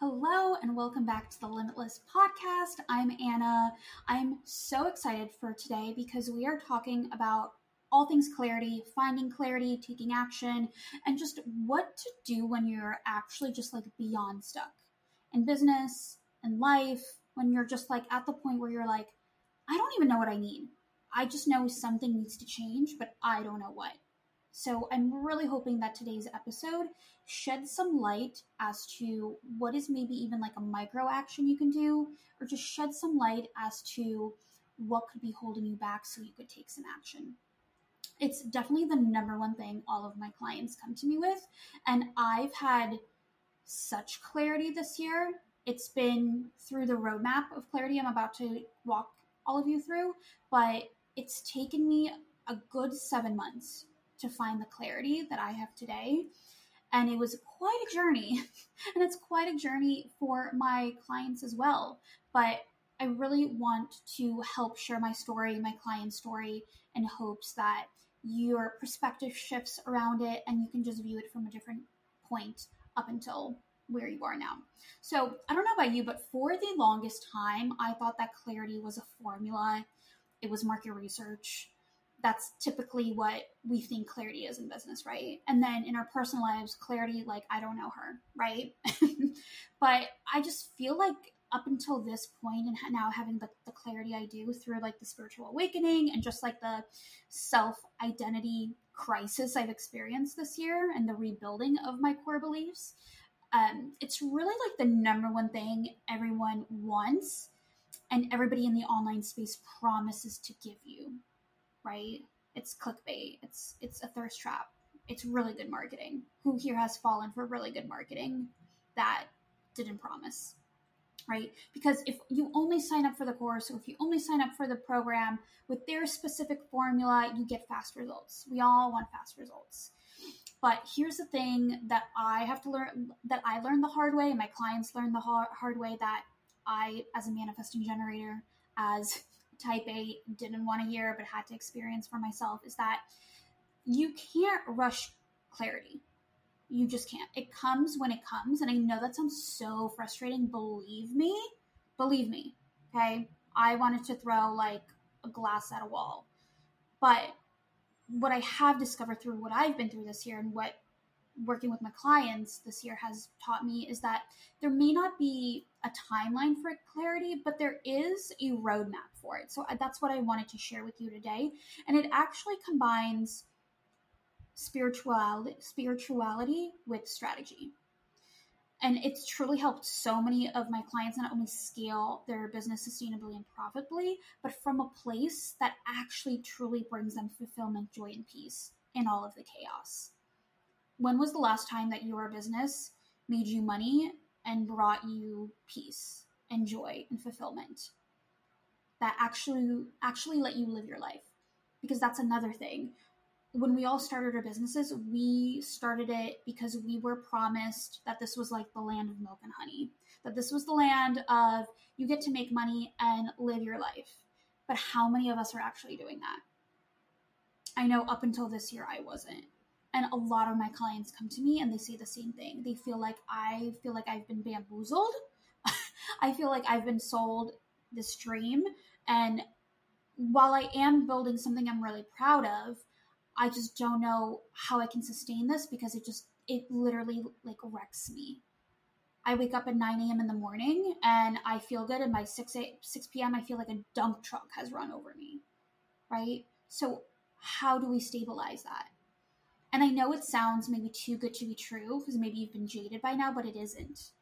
Hello, and welcome back to the Limitless Podcast. I'm Anna. I'm so excited for today because we are talking about all things clarity, finding clarity, taking action, and just what to do when you're actually just like beyond stuck in business and life, when you're just like at the point where you're like, I don't even know what I need. I just know something needs to change, but I don't know what. So I'm really hoping that today's episode sheds some light as to what is maybe even like a micro action you can do, or just shed some light as to what could be holding you back so you could take some action it's definitely the number one thing all of my clients come to me with. And I've had such clarity this year. It's been through the roadmap of clarity I'm about to walk all of you through, but it's taken me a good seven months to find the clarity that I have today. And it was quite a journey. and it's quite a journey for my clients as well. But I really want to help share my story, my client's story, in hopes that your perspective shifts around it and you can just view it from a different point up until where you are now. So I don't know about you, but for the longest time, I thought that clarity was a formula. It was market research. That's typically what we think clarity is in business, right? And then in our personal lives, clarity, like, I don't know her, right? but I just feel like up until this point and now having the, the clarity I do through like the spiritual awakening and just like the self identity crisis I've experienced this year and the rebuilding of my core beliefs, um, it's really like the number one thing everyone wants and everybody in the online space promises to give you, right? It's clickbait. It's it's a thirst trap. It's really good marketing. Who here has fallen for really good marketing that didn't promise? right? Because if you only sign up for the course or if you only sign up for the program with their specific formula, you get fast results. We all want fast results. But here's the thing that I have to learn that I learned the hard way and my clients learned the hard way that I, as a manifesting generator, as type A, didn't want to hear but had to experience for myself is that you can't rush clarity you just can't. It comes when it comes. And I know that sounds so frustrating. Believe me. Believe me. Okay. I wanted to throw like a glass at a wall. But what I have discovered through what I've been through this year and what working with my clients this year has taught me is that there may not be a timeline for clarity, but there is a roadmap for it. So that's what I wanted to share with you today. And it actually combines spirituality, spirituality with strategy. And it's truly helped so many of my clients not only scale their business sustainably and profitably, but from a place that actually truly brings them fulfillment, joy, and peace in all of the chaos. When was the last time that your business made you money and brought you peace and joy and fulfillment? That actually actually let you live your life. Because that's another thing when we all started our businesses, we started it because we were promised that this was like the land of milk and honey, that this was the land of you get to make money and live your life. But how many of us are actually doing that? I know up until this year, I wasn't. And a lot of my clients come to me and they say the same thing. They feel like I feel like I've been bamboozled. I feel like I've been sold this dream. And while I am building something I'm really proud of, I just don't know how I can sustain this because it just it literally like wrecks me. I wake up at 9 a.m. in the morning and I feel good, and by 6 a, 6 p.m. I feel like a dump truck has run over me, right? So how do we stabilize that? And I know it sounds maybe too good to be true because maybe you've been jaded by now, but it isn't.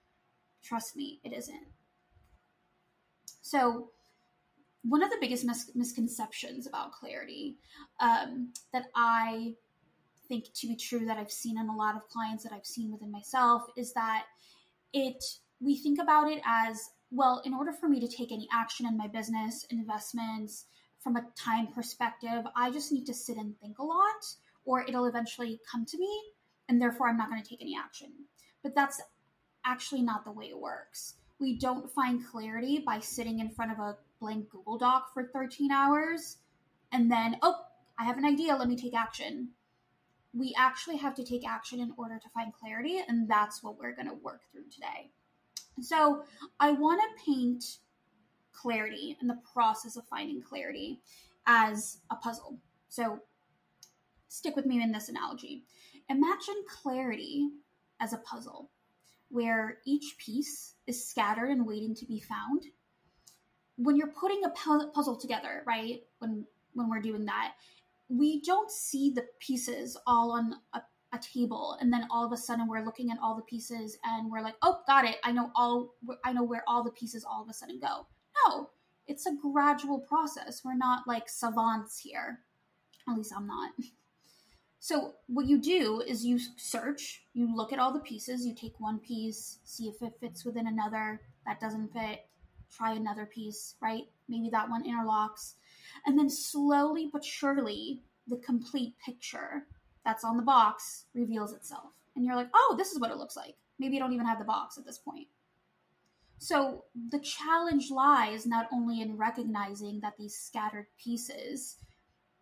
Trust me, it isn't. So one of the biggest mis- misconceptions about clarity um, that I think to be true that I've seen in a lot of clients that I've seen within myself is that it we think about it as well in order for me to take any action in my business investments from a time perspective I just need to sit and think a lot or it'll eventually come to me and therefore I'm not going to take any action but that's actually not the way it works we don't find clarity by sitting in front of a blank Google Doc for 13 hours and then, oh, I have an idea, let me take action. We actually have to take action in order to find clarity, and that's what we're going to work through today. So I want to paint clarity and the process of finding clarity as a puzzle. So stick with me in this analogy. Imagine clarity as a puzzle where each piece is scattered and waiting to be found. When you're putting a puzzle together, right? When when we're doing that, we don't see the pieces all on a, a table and then all of a sudden we're looking at all the pieces and we're like, "Oh, got it. I know all I know where all the pieces all of a sudden go." No, it's a gradual process. We're not like savants here. At least I'm not. So what you do is you search, you look at all the pieces, you take one piece, see if it fits within another. That doesn't fit, try another piece, right? Maybe that one interlocks. And then slowly but surely, the complete picture that's on the box reveals itself. And you're like, oh, this is what it looks like. Maybe you don't even have the box at this point. So the challenge lies not only in recognizing that these scattered pieces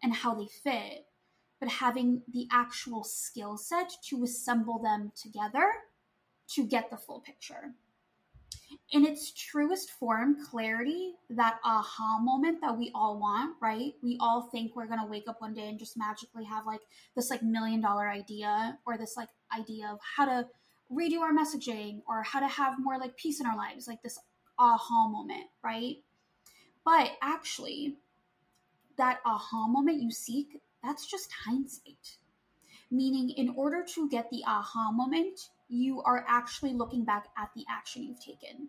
and how they fit, but having the actual skill set to assemble them together to get the full picture. In its truest form, clarity, that aha moment that we all want, right? We all think we're going to wake up one day and just magically have like this like million dollar idea or this like idea of how to redo our messaging or how to have more like peace in our lives, like this aha moment, right? But actually, that aha moment you seek that's just hindsight. Meaning, in order to get the aha moment, you are actually looking back at the action you've taken.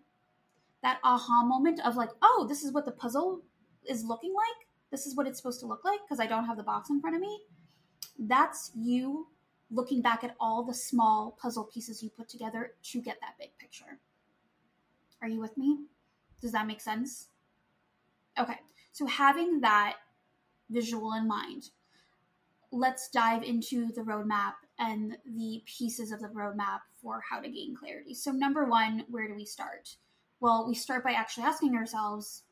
That aha moment of like, oh, this is what the puzzle is looking like. This is what it's supposed to look like because I don't have the box in front of me. That's you looking back at all the small puzzle pieces you put together to get that big picture. Are you with me? Does that make sense? Okay, so having that visual in mind, let's dive into the roadmap and the pieces of the roadmap for how to gain clarity. So, number one, where do we start? Well, we start by actually asking ourselves,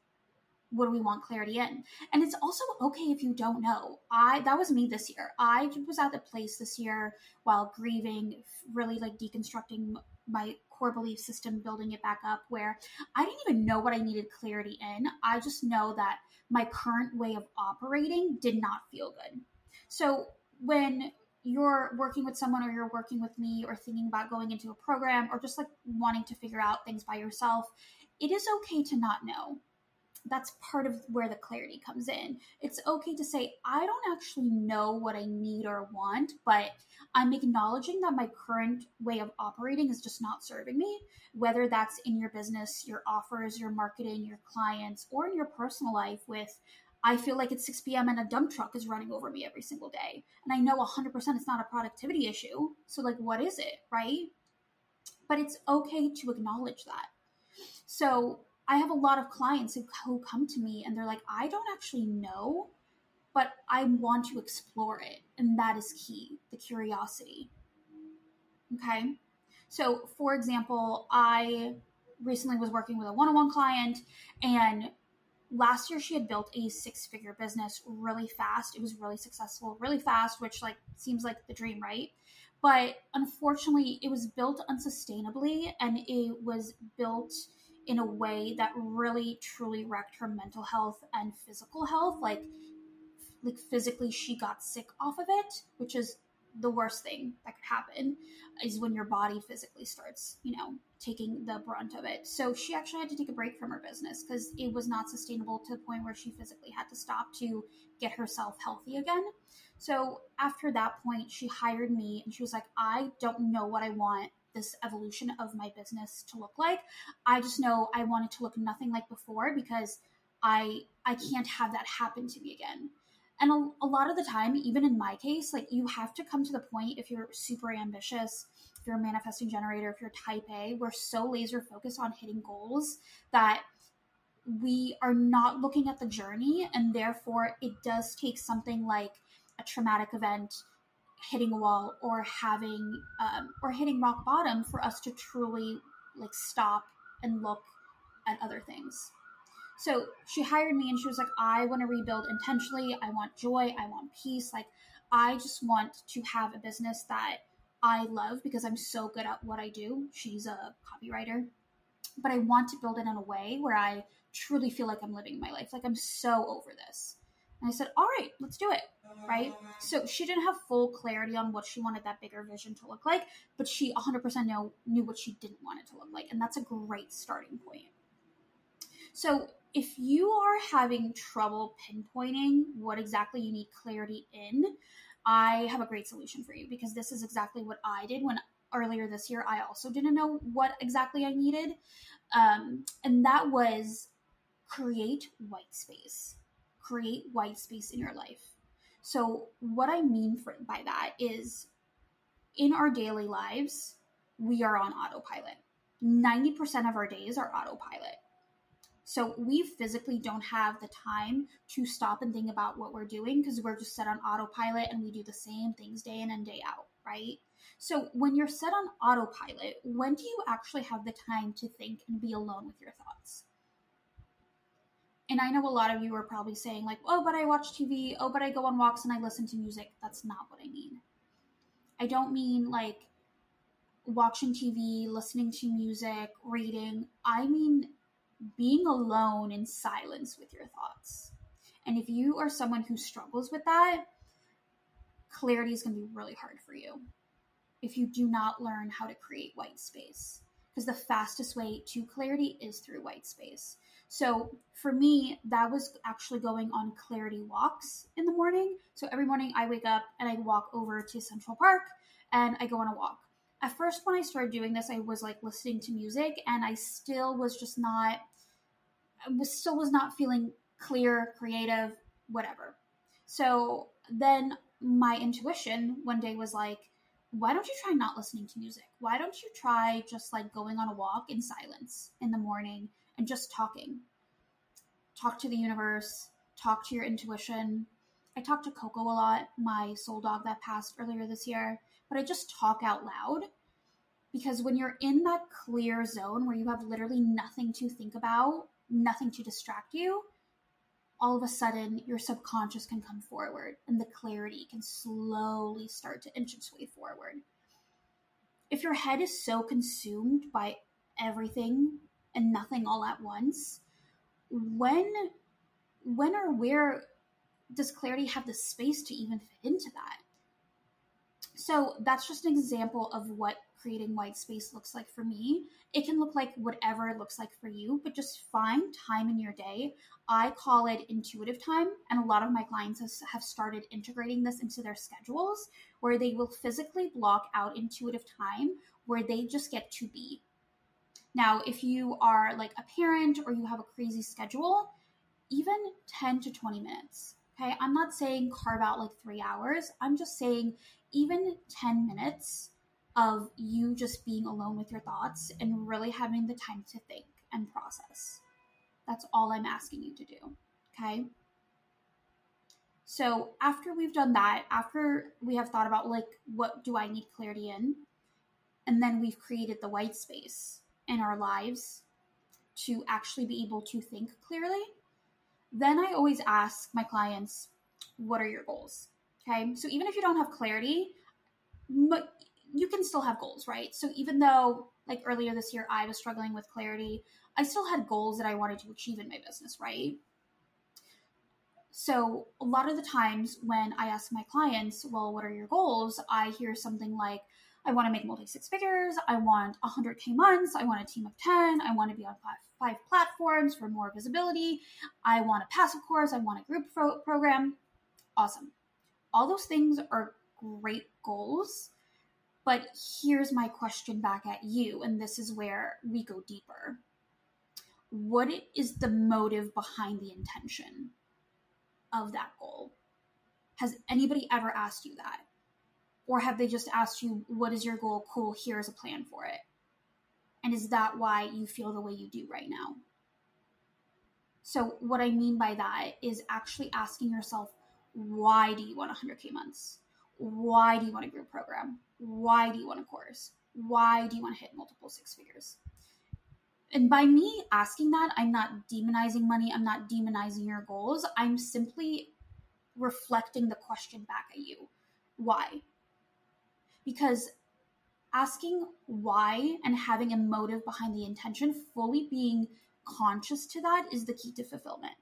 what do we want clarity in? And it's also okay if you don't know. I that was me this year. I was at the place this year while grieving, really like deconstructing my core belief system, building it back up, where I didn't even know what I needed clarity in. I just know that my current way of operating did not feel good. So when you're working with someone or you're working with me or thinking about going into a program or just like wanting to figure out things by yourself, it is okay to not know. That's part of where the clarity comes in. It's okay to say, I don't actually know what I need or want, but I'm acknowledging that my current way of operating is just not serving me, whether that's in your business, your offers, your marketing, your clients, or in your personal life with I feel like it's 6 p.m. and a dump truck is running over me every single day. And I know 100% it's not a productivity issue. So, like, what is it, right? But it's okay to acknowledge that. So, I have a lot of clients who, who come to me and they're like, I don't actually know, but I want to explore it. And that is key the curiosity. Okay. So, for example, I recently was working with a one on one client and last year she had built a six figure business really fast. It was really successful really fast which like seems like the dream right? But unfortunately it was built unsustainably and it was built in a way that really truly wrecked her mental health and physical health. Like like physically she got sick off of it which is the worst thing that could happen is when your body physically starts, you know, taking the brunt of it. So she actually had to take a break from her business because it was not sustainable to the point where she physically had to stop to get herself healthy again. So after that point, she hired me and she was like, I don't know what I want this evolution of my business to look like. I just know I want it to look nothing like before because I I can't have that happen to me again. And a, a lot of the time, even in my case, like you have to come to the point if you're super ambitious, if you're a manifesting generator, if you're type A, we're so laser focused on hitting goals that we are not looking at the journey. And therefore, it does take something like a traumatic event hitting a wall or having um, or hitting rock bottom for us to truly like stop and look at other things so she hired me and she was like, I want to rebuild intentionally. I want joy. I want peace. Like, I just want to have a business that I love because I'm so good at what I do. She's a copywriter. but I want to build it in a way where I truly feel like I'm living my life. Like I'm so over this. And I said, all right, let's do it. Right. So she didn't have full clarity on what she wanted that bigger vision to look like, but she 100% know, knew what she didn't want it to look like. And that's a great starting point. So if you are having trouble pinpointing what exactly you need clarity in, I have a great solution for you because this is exactly what I did when earlier this year I also didn't know what exactly I needed. Um, and that was create white space. Create white space in your life. So, what I mean for, by that is in our daily lives, we are on autopilot. 90% of our days are autopilot. So we physically don't have the time to stop and think about what we're doing because we're just set on autopilot and we do the same things day in and day out, right? So when you're set on autopilot, when do you actually have the time to think and be alone with your thoughts? And I know a lot of you are probably saying, like, oh, but I watch TV, oh, but I go on walks and I listen to music. That's not what I mean. I don't mean like watching TV, listening to music, reading. I mean being alone in silence with your thoughts. And if you are someone who struggles with that, clarity is going to be really hard for you if you do not learn how to create white space. Because the fastest way to clarity is through white space. So for me, that was actually going on clarity walks in the morning. So every morning I wake up and I walk over to Central Park and I go on a walk. At first, when I started doing this, I was like listening to music and I still was just not was still was not feeling clear, creative, whatever. So then my intuition one day was like, why don't you try not listening to music? Why don't you try just like going on a walk in silence in the morning and just talking? Talk to the universe, talk to your intuition. I talk to Coco a lot, my soul dog that passed earlier this year, but I just talk out loud because when you're in that clear zone where you have literally nothing to think about nothing to distract you, all of a sudden your subconscious can come forward and the clarity can slowly start to inch its way forward. If your head is so consumed by everything and nothing all at once, when when or where does clarity have the space to even fit into that? So that's just an example of what creating white space looks like for me. It can look like whatever it looks like for you, but just find time in your day. I call it intuitive time, and a lot of my clients has, have started integrating this into their schedules where they will physically block out intuitive time where they just get to be. Now, if you are like a parent or you have a crazy schedule, even 10 to 20 minutes. Okay, I'm not saying carve out like three hours. I'm just saying even 10 minutes of you just being alone with your thoughts and really having the time to think and process. That's all I'm asking you to do. Okay. So after we've done that, after we have thought about like what do I need clarity in, and then we've created the white space in our lives to actually be able to think clearly, then I always ask my clients, what are your goals? Okay. So even if you don't have clarity, you can still have goals, right? So even though like earlier this year I was struggling with clarity, I still had goals that I wanted to achieve in my business, right? So a lot of the times when I ask my clients, well, what are your goals? I hear something like, I want to make multi six figures. I want 100K months. I want a team of 10. I want to be on five, five platforms for more visibility. I want a passive course. I want a group pro- program. Awesome. All those things are great goals but here's my question back at you, and this is where we go deeper. What is the motive behind the intention of that goal? Has anybody ever asked you that? Or have they just asked you, What is your goal? Cool, here's a plan for it. And is that why you feel the way you do right now? So, what I mean by that is actually asking yourself, why do you want 100K months? Why do you want a group program? Why do you want a course? Why do you want to hit multiple six figures? And by me asking that, I'm not demonizing money. I'm not demonizing your goals. I'm simply reflecting the question back at you. Why? Because asking why and having a motive behind the intention, fully being conscious to that is the key to fulfillment.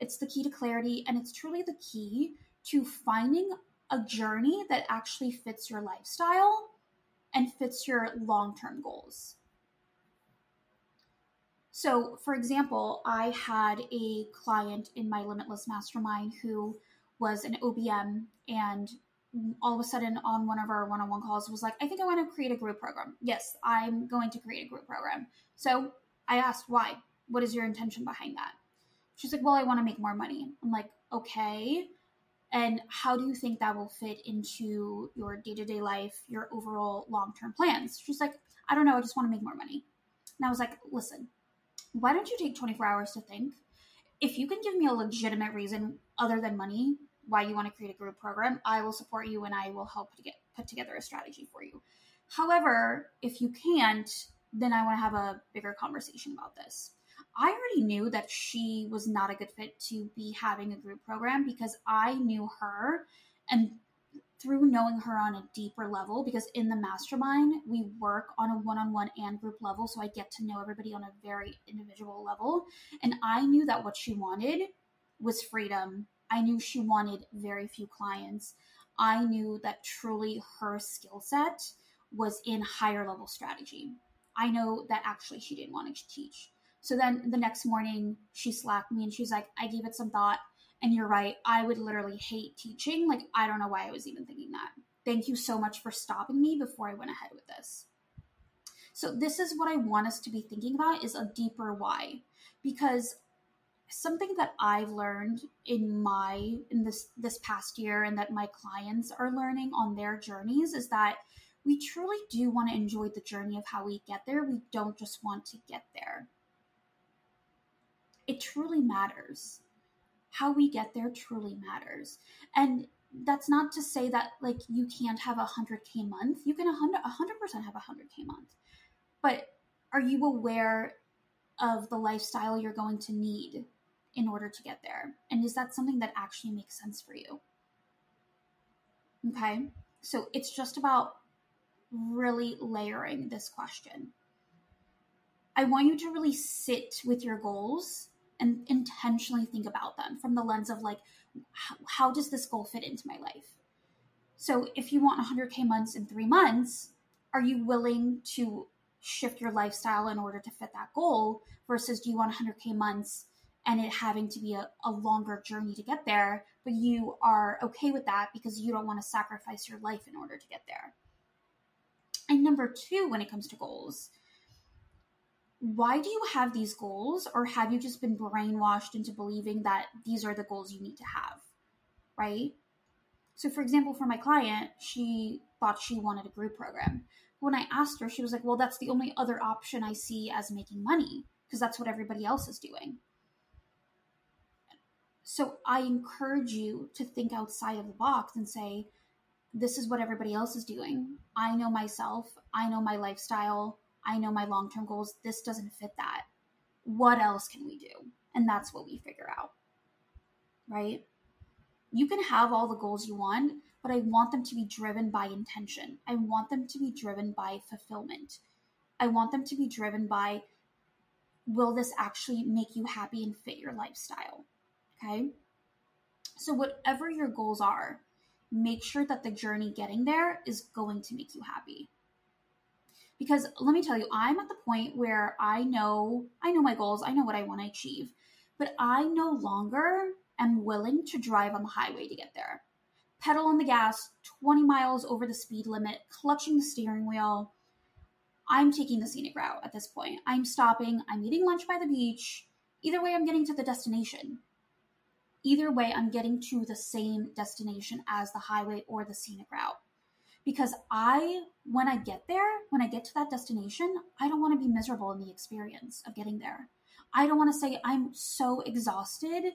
It's the key to clarity, and it's truly the key to finding a journey that actually fits your lifestyle and fits your long term goals. So, for example, I had a client in my Limitless Mastermind who was an OBM and all of a sudden on one of our one-on-one calls was like i think i want to create a group program. Yes i'm going to create a group program. So i asked why? What is your intention behind that? She's like well i want to make more money. I'm like okay and how do you think that will fit into your day-to-day life your overall long-term plans she's like i don't know i just want to make more money and i was like listen why don't you take 24 hours to think if you can give me a legitimate reason other than money why you want to create a group program, I will support you and I will help to get put together a strategy for you. However, if you can't, then I want to have a bigger conversation about this. I already knew that she was not a good fit to be having a group program because I knew her and through knowing her on a deeper level because in the mastermind we work on a one-on-one and group level so I get to know everybody on a very individual level and I knew that what she wanted was freedom I knew she wanted very few clients. I knew that truly her skill set was in higher level strategy. I know that actually she didn't want to teach. So then the next morning, she slacked me and she's like, I gave it some thought. And you're right. I would literally hate teaching. Like, I don't know why I was even thinking that. Thank you so much for stopping me before I went ahead with this. So this is what I want us to be thinking about is a deeper why. Because something that I've learned in my in this this past year and that my clients are learning on their journeys is that we truly do want to enjoy the journey of how we get there. We don't just want to get there. It truly matters. How we get there truly matters. And that's not to say that like you can't have a 100k month. You can 100 100% have a 100k month. But are you aware of the lifestyle you're going to need in order to get there? And is that something that actually makes sense for you? Okay, so it's just about really layering this question. I want you to really sit with your goals and intentionally think about them from the lens of like, how, how does this goal fit into my life? So if you want 100K months in three months, are you willing to shift your lifestyle in order to fit that goal versus do you want 100K months and it having to be a, a longer journey to get there, but you are okay with that because you don't want to sacrifice your life in order to get there. And number two, when it comes to goals, why do you have these goals, or have you just been brainwashed into believing that these are the goals you need to have? Right? So, for example, for my client, she thought she wanted a group program. When I asked her, she was like, Well, that's the only other option I see as making money because that's what everybody else is doing. So I encourage you to think outside of the box and say, this is what everybody else is doing. I know myself. I know my lifestyle. I know my long term goals. This doesn't fit that. What else can we do? And that's what we figure out. Right? You can have all the goals you want, but I want them to be driven by intention. I want them to be driven by fulfillment. I want them to be driven by will this actually make you happy and fit your lifestyle? Okay. So, whatever your goals are, make sure that the journey getting there is going to make you happy. Because let me tell you, I'm at the point where I know I know my goals, I know what I want to achieve, but I no longer am willing to drive on the highway to get there. Pedal on the gas 20 miles over the speed limit, clutching the steering wheel. I'm taking the scenic route at this point. I'm stopping, I'm eating lunch by the beach. Either way, I'm getting to the destination either way, I'm getting to the same destination as the highway or the scenic route. Because I, when I get there, when I get to that destination, I don't want to be miserable in the experience of getting there. I don't want to say I'm so exhausted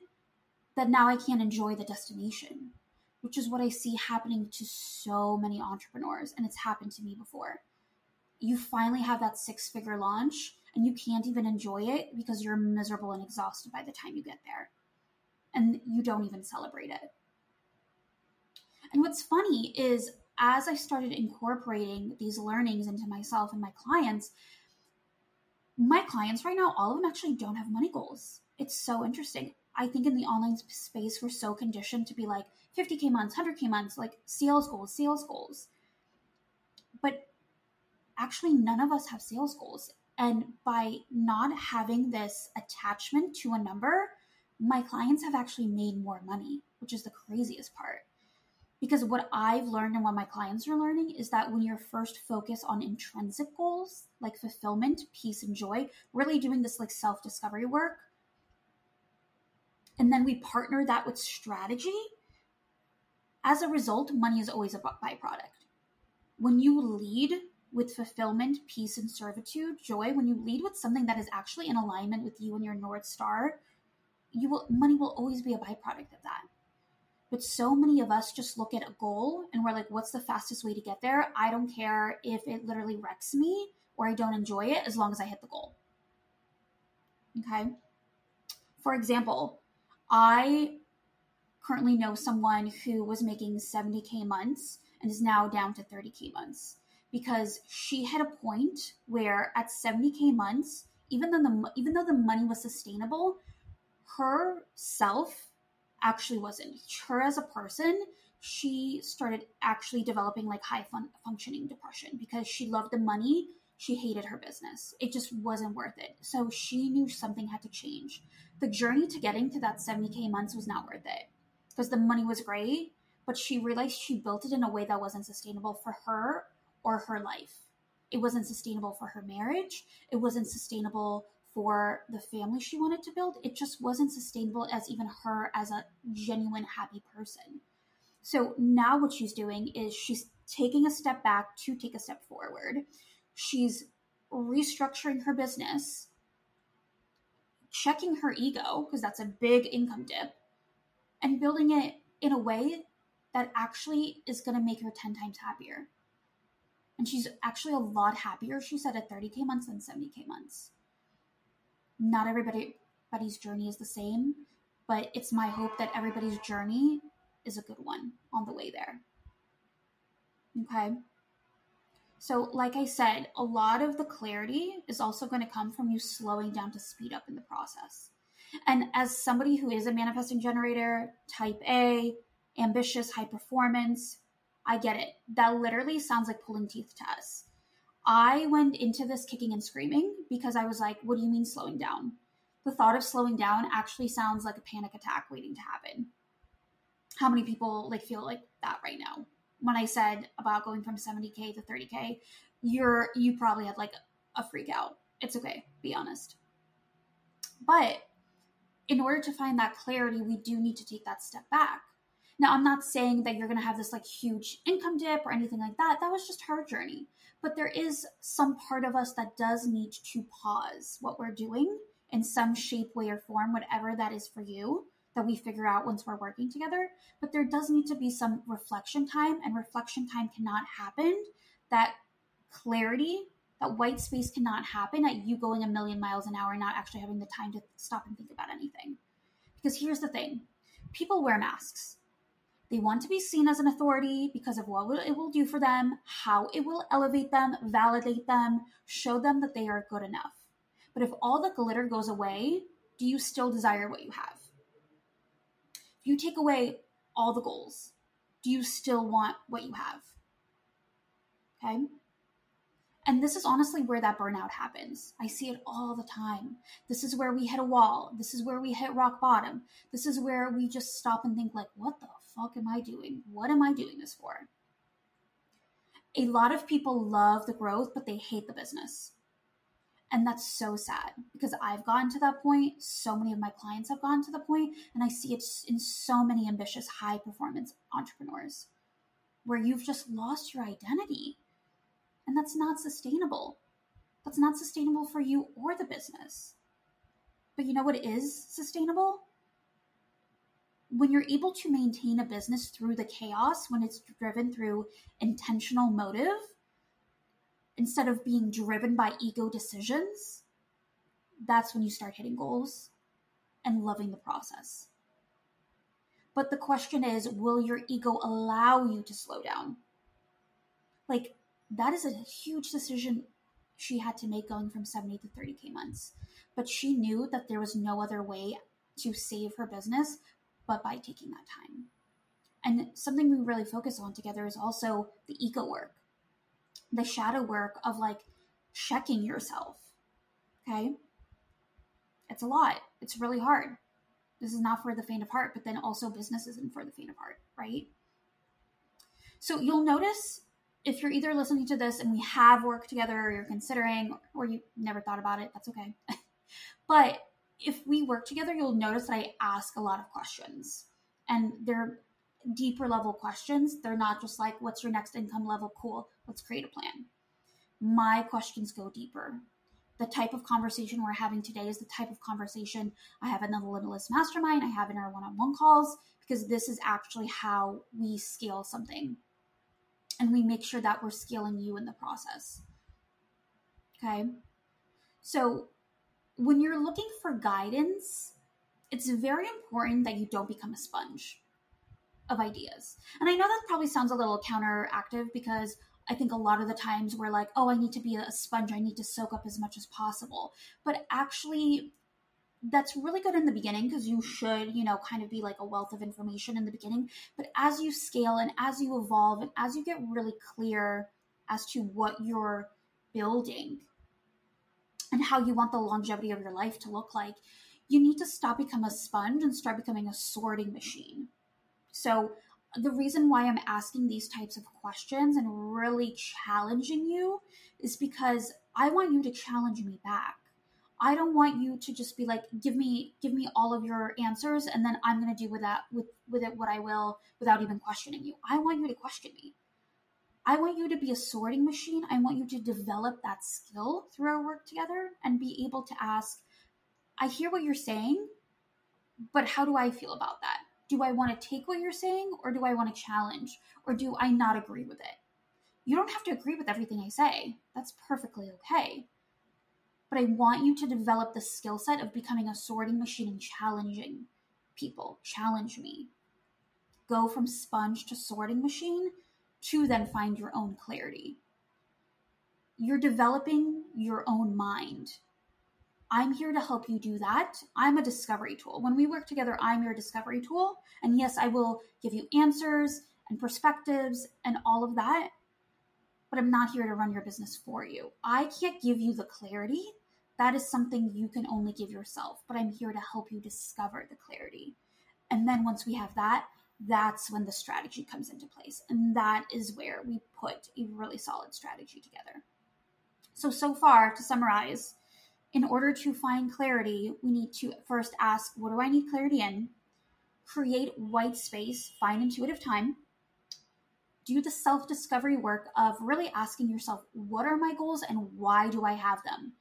that now I can't enjoy the destination, which is what I see happening to so many entrepreneurs. And it's happened to me before. You finally have that six figure launch and you can't even enjoy it because you're miserable and exhausted by the time you get there and you don't even celebrate it. And what's funny is as I started incorporating these learnings into myself and my clients, my clients right now, all of them actually don't have money goals. It's so interesting. I think in the online space, we're so conditioned to be like 50K months, 100K months, like sales goals, sales goals. But actually, none of us have sales goals. And by not having this attachment to a number, my clients have actually made more money, which is the craziest part. Because what I've learned and what my clients are learning is that when you're first focused on intrinsic goals like fulfillment, peace, and joy, really doing this like self discovery work, and then we partner that with strategy, as a result, money is always a byproduct. When you lead with fulfillment, peace, and servitude, joy, when you lead with something that is actually in alignment with you and your North Star, you will money will always be a byproduct of that. But so many of us just look at a goal and we're like, what's the fastest way to get there? I don't care if it literally wrecks me or I don't enjoy it as long as I hit the goal. Okay. For example, I currently know someone who was making 70K months and is now down to 30K months because she had a point where at 70k months even though the even though the money was sustainable her self actually wasn't her as a person she started actually developing like high fun- functioning depression because she loved the money she hated her business it just wasn't worth it so she knew something had to change the journey to getting to that 70k months was not worth it because the money was great but she realized she built it in a way that wasn't sustainable for her or her life. It wasn't sustainable for her marriage. It wasn't sustainable for the family she wanted to build. It just wasn't sustainable as even her as a genuine happy person. So now what she's doing is she's taking a step back to take a step forward. She's restructuring her business, checking her ego, because that's a big income dip, and building it in a way that actually is going to make her 10 times happier and she's actually a lot happier she said at 30k months than 70k months not everybody everybody's journey is the same but it's my hope that everybody's journey is a good one on the way there okay so like i said a lot of the clarity is also going to come from you slowing down to speed up in the process and as somebody who is a manifesting generator type a ambitious high performance I get it. That literally sounds like pulling teeth to us. I went into this kicking and screaming because I was like, what do you mean slowing down? The thought of slowing down actually sounds like a panic attack waiting to happen. How many people like feel like that right now? When I said about going from 70k to 30k, you're you probably had like a freak out. It's okay, be honest. But in order to find that clarity, we do need to take that step back now, I'm not saying that you're going to have this like huge income dip or anything like that. That was just her journey. But there is some part of us that does need to pause what we're doing in some shape, way, or form, whatever that is for you, that we figure out once we're working together. But there does need to be some reflection time, and reflection time cannot happen. That clarity, that white space cannot happen at you going a million miles an hour, not actually having the time to stop and think about anything. Because here's the thing people wear masks they want to be seen as an authority because of what it will do for them, how it will elevate them, validate them, show them that they are good enough. But if all the glitter goes away, do you still desire what you have? If you take away all the goals, do you still want what you have? Okay. And this is honestly where that burnout happens. I see it all the time. This is where we hit a wall. This is where we hit rock bottom. This is where we just stop and think like, what the fuck am I doing? What am I doing this for? A lot of people love the growth, but they hate the business. And that's so sad because I've gotten to that point. So many of my clients have gotten to the point, and I see it in so many ambitious, high performance entrepreneurs where you've just lost your identity and that's not sustainable. That's not sustainable for you or the business. But you know what is sustainable? When you're able to maintain a business through the chaos, when it's driven through intentional motive, instead of being driven by ego decisions, that's when you start hitting goals and loving the process. But the question is will your ego allow you to slow down? Like, that is a huge decision she had to make going from 70 to 30K months. But she knew that there was no other way to save her business but by taking that time. And something we really focus on together is also the ego work, the shadow work of like checking yourself. Okay. It's a lot. It's really hard. This is not for the faint of heart, but then also business isn't for the faint of heart, right? So you'll notice if you're either listening to this and we have worked together or you're considering or you never thought about it, that's okay. but if we work together, you'll notice that I ask a lot of questions and they're deeper level questions. They're not just like, what's your next income level? Cool, let's create a plan. My questions go deeper. The type of conversation we're having today is the type of conversation I have in the Limitless Mastermind, I have in our one on one calls, because this is actually how we scale something. And we make sure that we're scaling you in the process. Okay. So when you're looking for guidance, it's very important that you don't become a sponge of ideas. And I know that probably sounds a little counteractive because I think a lot of the times we're like, oh, I need to be a sponge, I need to soak up as much as possible. But actually, that's really good in the beginning because you should, you know, kind of be like a wealth of information in the beginning. But as you scale and as you evolve and as you get really clear as to what you're building and how you want the longevity of your life to look like, you need to stop becoming a sponge and start becoming a sorting machine. So the reason why I'm asking these types of questions and really challenging you is because I want you to challenge me back. I don't want you to just be like, give me, give me all of your answers, and then I'm gonna do with that with with it what I will without even questioning you. I want you to question me. I want you to be a sorting machine. I want you to develop that skill through our work together and be able to ask, I hear what you're saying, but how do I feel about that? Do I want to take what you're saying or do I want to challenge or do I not agree with it? You don't have to agree with everything I say. That's perfectly okay but I want you to develop the skill set of becoming a sorting machine and challenging people. Challenge me. Go from sponge to sorting machine to then find your own clarity. You're developing your own mind. I'm here to help you do that. I'm a discovery tool. When we work together, I'm your discovery tool. And yes, I will give you answers and perspectives and all of that, but I'm not here to run your business for you. I can't give you the clarity that is something you can only give yourself. But I'm here to help you discover the clarity. And then once we have that, that's when the strategy comes into place. And that is where we put a really solid strategy together. So, so far, to summarize, in order to find clarity, we need to first ask, what do I need clarity in? Create white space, find intuitive time. Do the self discovery work of really asking yourself, what are my goals and why do I have them?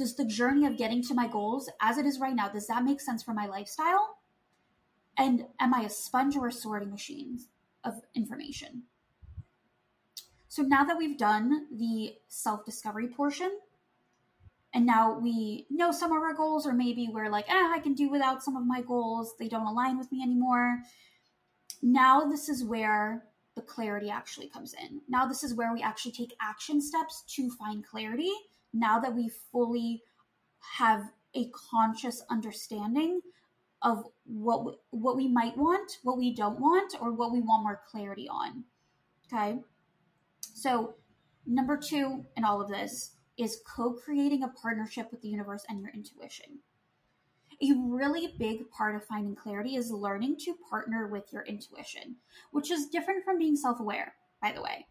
does the journey of getting to my goals as it is right now does that make sense for my lifestyle and am i a sponge or a sorting machine of information? So now that we've done the self discovery portion and now we know some of our goals or maybe we're like ah, i can do without some of my goals. They don't align with me anymore. Now this is where the clarity actually comes in. Now this is where we actually take action steps to find clarity. Now that we fully have a conscious understanding of what we, what we might want, what we don't want, or what we want more clarity on. Okay? So, number 2 in all of this is co-creating a partnership with the universe and your intuition. A really big part of finding clarity is learning to partner with your intuition, which is different from being self-aware, by the way.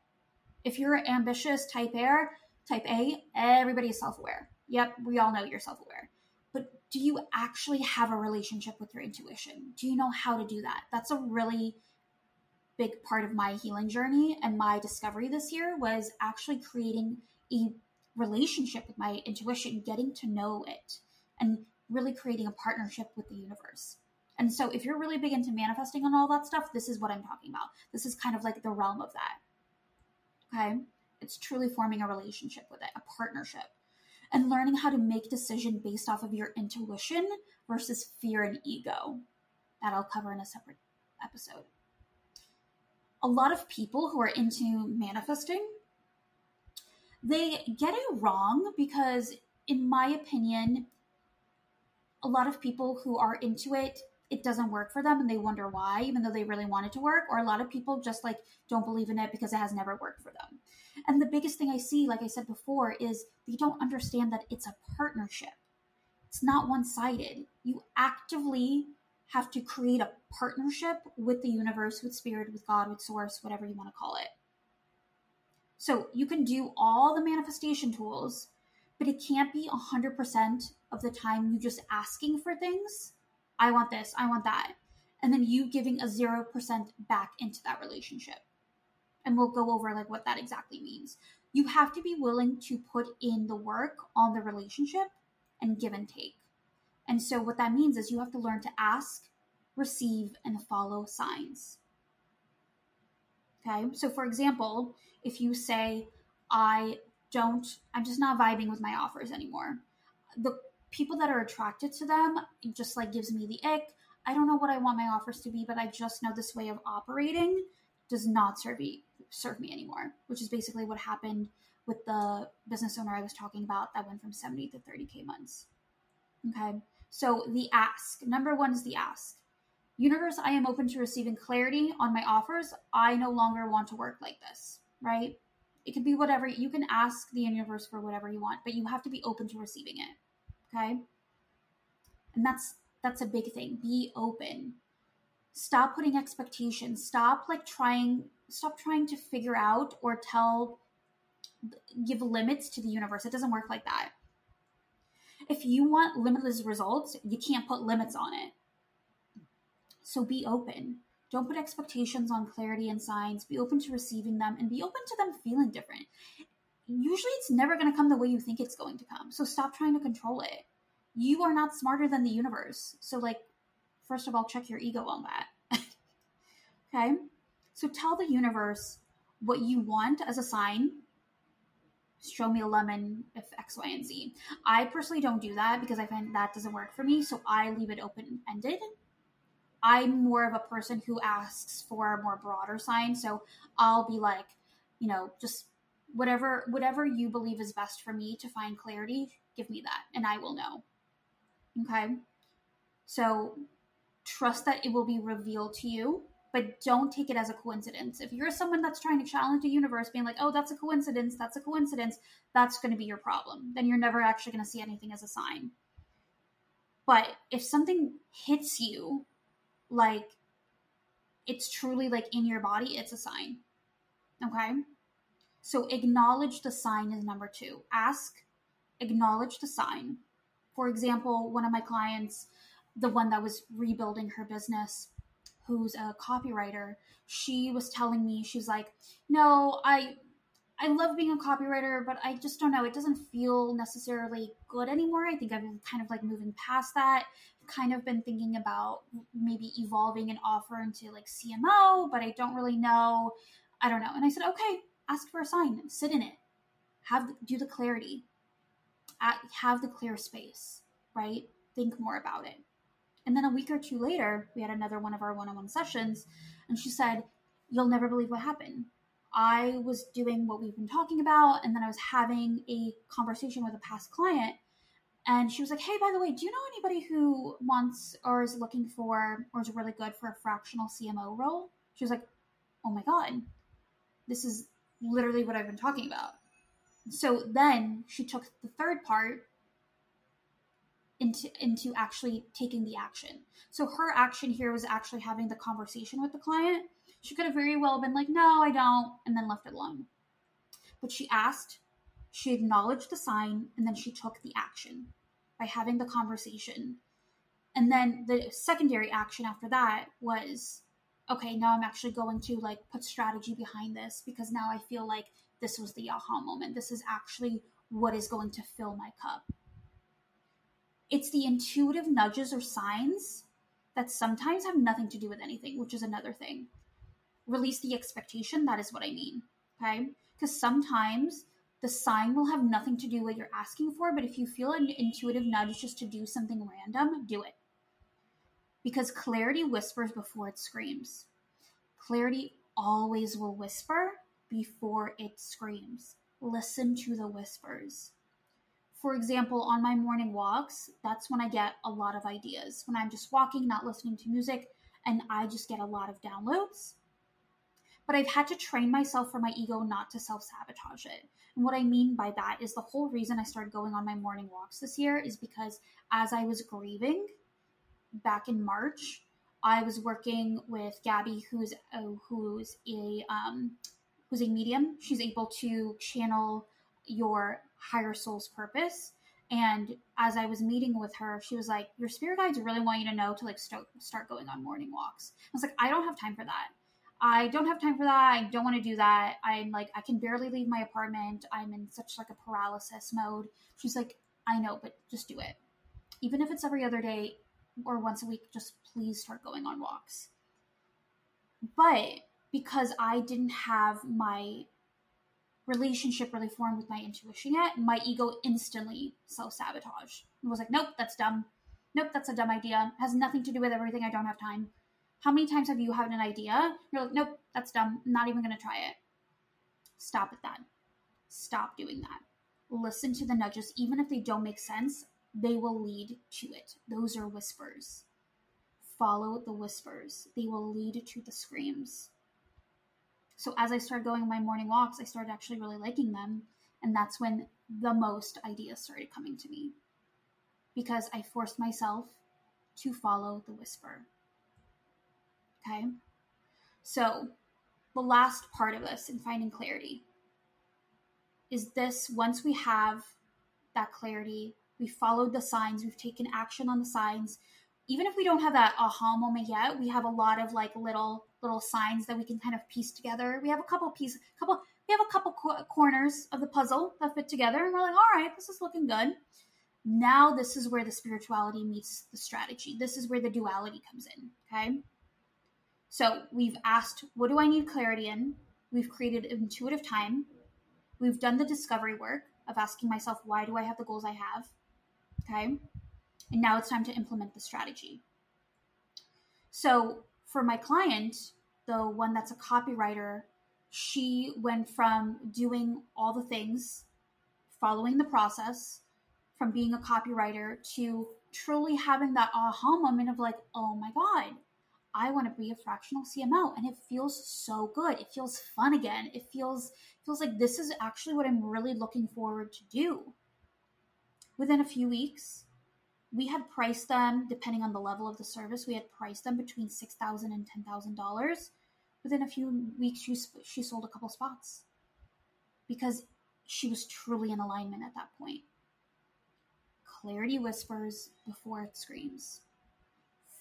If you're ambitious type A, Type A, everybody is self aware. Yep, we all know you're self aware. But do you actually have a relationship with your intuition? Do you know how to do that? That's a really big part of my healing journey and my discovery this year was actually creating a relationship with my intuition, getting to know it, and really creating a partnership with the universe. And so, if you're really big into manifesting and all that stuff, this is what I'm talking about. This is kind of like the realm of that. Okay. It's truly forming a relationship with it, a partnership, and learning how to make decision based off of your intuition versus fear and ego. That I'll cover in a separate episode. A lot of people who are into manifesting They get it wrong because, in my opinion, a lot of people who are into it it doesn't work for them and they wonder why even though they really want it to work or a lot of people just like don't believe in it because it has never worked for them. And the biggest thing i see like i said before is they don't understand that it's a partnership. It's not one-sided. You actively have to create a partnership with the universe with spirit with god with source whatever you want to call it. So you can do all the manifestation tools but it can't be 100% of the time you just asking for things I want this, I want that. And then you giving a 0% back into that relationship. And we'll go over like what that exactly means. You have to be willing to put in the work on the relationship and give and take. And so what that means is you have to learn to ask, receive, and follow signs. Okay? So for example, if you say, I don't, I'm just not vibing with my offers anymore. The people that are attracted to them just like gives me the ick. I don't know what I want my offers to be, but I just know this way of operating does not serve me serve me anymore, which is basically what happened with the business owner I was talking about that went from 70 to 30k months. Okay. So the ask. Number 1 is the ask. Universe, I am open to receiving clarity on my offers. I no longer want to work like this, right? It could be whatever. You can ask the universe for whatever you want, but you have to be open to receiving it okay? And that's that's a big thing. Be open. Stop putting expectations. Stop like trying stop trying to figure out or tell give limits to the universe. It doesn't work like that. If you want limitless results you can't put limits on it. So be open. Don't put expectations on clarity and signs. Be open to receiving them and be open to them feeling different usually it's never going to come the way you think it's going to come. So stop trying to control it. You are not smarter than the universe. So, like, first of all, check your ego on that. okay? So tell the universe what you want as a sign. Show me a lemon if X, Y, and Z. I personally don't do that because I find that doesn't work for me. So I leave it open ended. I'm more of a person who asks for a more broader signs. So I'll be like, you know, just whatever whatever you believe is best for me to find clarity give me that and i will know. Okay? So trust that it will be revealed to you but don't take it as a coincidence. If you're someone that's trying to challenge the universe being like oh that's a coincidence that's a coincidence that's going to be your problem. Then you're never actually going to see anything as a sign. But if something hits you like it's truly like in your body it's a sign. Okay so acknowledge the sign is number two. Ask, acknowledge the sign. For example, one of my clients, the one that was rebuilding her business, who's a copywriter, she was telling me, she's like, no, I I love being a copywriter, but I just don't know. It doesn't feel necessarily good anymore. I think I'm kind of like moving past that. Kind of been thinking about maybe evolving an offer into like CMO, but I don't really know. I don't know. And I said, okay, ask for a sign, sit in it, have do the clarity, have the clear space, right? Think more about it. And then a week or two later, we had another one of our one-on-one sessions, and she said, "You'll never believe what happened. I was doing what we've been talking about, and then I was having a conversation with a past client." And she was like, Hey, by the way, do you know anybody who wants or is looking for or is really good for a fractional CMO role? She was like, Oh my God, this is literally what I've been talking about. So then she took the third part into into actually taking the action. So her action here was actually having the conversation with the client. She could have very well been like, "No, I don't," and then left it alone. But she asked, she acknowledged the sign, and then she took the action by having the conversation. And then the secondary action after that was okay, now I'm actually going to like put strategy behind this because now I feel like this was the aha moment. This is actually what is going to fill my cup. It's the intuitive nudges or signs that sometimes have nothing to do with anything, which is another thing. Release the expectation, that is what I mean. Okay? Because sometimes the sign will have nothing to do with what you're asking for, but if you feel an intuitive nudge just to do something random, do it because clarity whispers before it screams. Clarity always will whisper before it screams. listen to the whispers. For example, on my morning walks, that's when I get a lot of ideas. When I'm just walking, not listening to music, and I just get a lot of downloads. But I've had to train myself for my ego not to self sabotage it. And what I mean by that is the whole reason I started going on my morning walks this year is because as I was grieving back in March, I was working with Gabby, who's a, who's a um, who's a medium. She's able to channel your higher soul's purpose. And as I was meeting with her, she was like, "Your spirit guides really want you to know to like st- start going on morning walks." I was like, "I don't have time for that. I don't have time for that. I don't want to do that. I'm like, I can barely leave my apartment. I'm in such like a paralysis mode." She's like, "I know, but just do it. Even if it's every other day or once a week, just please start going on walks." But because I didn't have my relationship really formed with my intuition yet, my ego instantly self sabotage and was like, nope, that's dumb. Nope, that's a dumb idea. It has nothing to do with everything. I don't have time. How many times have you had an idea? You're like, nope, that's dumb. I'm not even going to try it. Stop at that. Stop doing that. Listen to the nudges. Even if they don't make sense, they will lead to it. Those are whispers. Follow the whispers, they will lead to the screams. So as I started going my morning walks, I started actually really liking them. And that's when the most ideas started coming to me because I forced myself to follow the whisper. Okay. So the last part of this in finding clarity is this once we have that clarity, we followed the signs, we've taken action on the signs, even if we don't have that aha moment yet, we have a lot of like little little signs that we can kind of piece together. We have a couple piece, couple we have a couple co- corners of the puzzle that fit together, and we're like, all right, this is looking good. Now this is where the spirituality meets the strategy. This is where the duality comes in. Okay. So we've asked, what do I need clarity in? We've created intuitive time. We've done the discovery work of asking myself, why do I have the goals I have? Okay. And now it's time to implement the strategy. So for my client, the one that's a copywriter, she went from doing all the things, following the process, from being a copywriter to truly having that aha moment of like, oh my God, I want to be a fractional CMO. And it feels so good. It feels fun again. It feels feels like this is actually what I'm really looking forward to do. Within a few weeks, we had priced them depending on the level of the service we had priced them between $6000 and $10000 within a few weeks she, she sold a couple spots because she was truly in alignment at that point. Clarity whispers before it screams.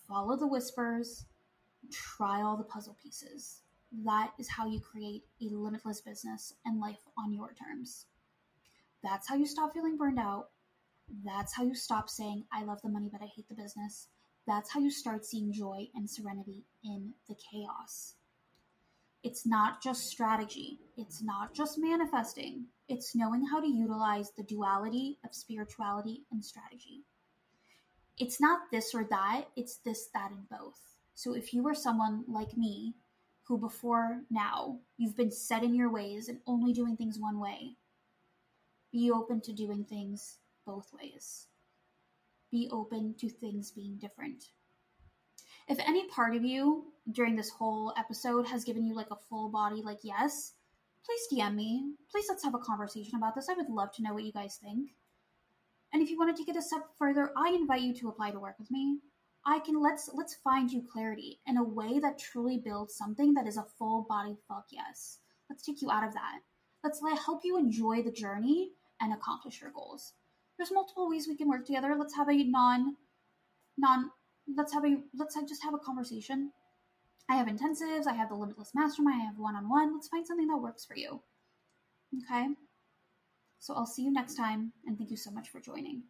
Follow the whispers. Try all the puzzle pieces. That is how you create a limitless business and life on your terms. That's how you stop feeling burned out that's how you stop saying, I love the money, but I hate the business. That's how you start seeing joy and serenity in the chaos. It's not just strategy, it's not just manifesting, it's knowing how to utilize the duality of spirituality and strategy. It's not this or that, it's this, that, and both. So if you are someone like me, who before now you've been set in your ways and only doing things one way, be open to doing things both ways. Be open to things being different. If any part of you during this whole episode has given you like a full body, like, yes, please DM me. Please let's have a conversation about this. I would love to know what you guys think. And if you want to take it a step further, I invite you to apply to work with me. I can let's let's find you clarity in a way that truly builds something that is a full body fuck yes. Let's take you out of that. Let's let help you enjoy the journey and accomplish your goals there's multiple ways we can work together. Let's have a non, non, let's have a, let's just have a conversation. I have intensives, I have the limitless mastermind, I have one on one. Let's find something that works for you. Okay? So I'll see you next time, and thank you so much for joining.